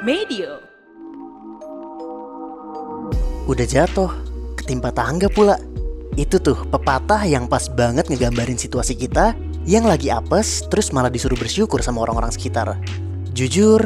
Medio. Udah jatuh, ketimpa tangga pula. Itu tuh pepatah yang pas banget ngegambarin situasi kita yang lagi apes terus malah disuruh bersyukur sama orang-orang sekitar. Jujur,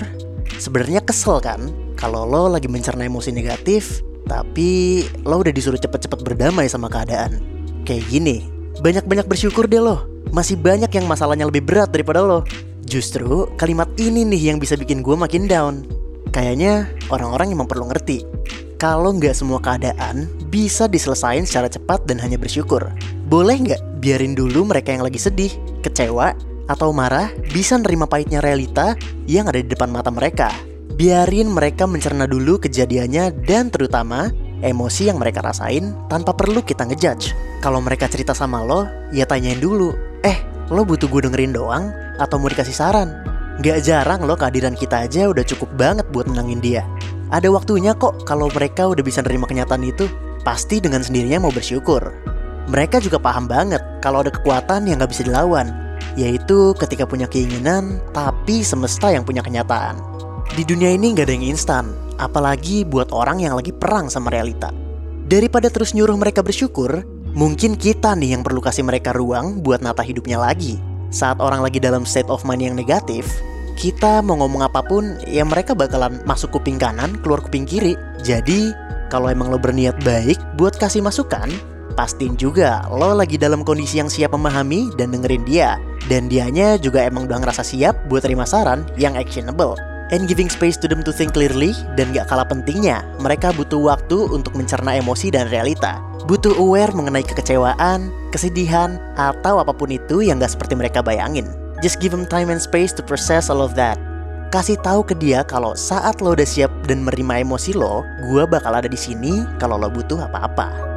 sebenarnya kesel kan kalau lo lagi mencerna emosi negatif tapi lo udah disuruh cepet-cepet berdamai sama keadaan. Kayak gini, banyak-banyak bersyukur deh lo. Masih banyak yang masalahnya lebih berat daripada lo. Justru kalimat ini nih yang bisa bikin gue makin down. Kayaknya orang-orang emang perlu ngerti kalau nggak semua keadaan bisa diselesain secara cepat dan hanya bersyukur. Boleh nggak biarin dulu mereka yang lagi sedih, kecewa, atau marah bisa nerima pahitnya realita yang ada di depan mata mereka. Biarin mereka mencerna dulu kejadiannya dan terutama emosi yang mereka rasain tanpa perlu kita ngejudge. Kalau mereka cerita sama lo, ya tanyain dulu, eh lo butuh gue dengerin doang atau mau dikasih saran? Gak jarang lo kehadiran kita aja udah cukup banget buat menangin dia. Ada waktunya kok kalau mereka udah bisa nerima kenyataan itu. Pasti dengan sendirinya mau bersyukur. Mereka juga paham banget kalau ada kekuatan yang gak bisa dilawan. Yaitu ketika punya keinginan, tapi semesta yang punya kenyataan. Di dunia ini gak ada yang instan, apalagi buat orang yang lagi perang sama realita. Daripada terus nyuruh mereka bersyukur, mungkin kita nih yang perlu kasih mereka ruang buat nata hidupnya lagi. Saat orang lagi dalam state of mind yang negatif, kita mau ngomong apa pun, ya mereka bakalan masuk kuping kanan, keluar kuping kiri. Jadi, kalau emang lo berniat baik buat kasih masukan, pastiin juga lo lagi dalam kondisi yang siap memahami dan dengerin dia. Dan dianya juga emang udah ngerasa siap buat terima saran yang actionable. And giving space to them to think clearly dan gak kalah pentingnya, mereka butuh waktu untuk mencerna emosi dan realita. Butuh aware mengenai kekecewaan, kesedihan, atau apa pun itu yang gak seperti mereka bayangin. Just give them time and space to process all of that. Kasih tahu ke dia kalau saat lo udah siap dan menerima emosi lo, gue bakal ada di sini kalau lo butuh apa-apa.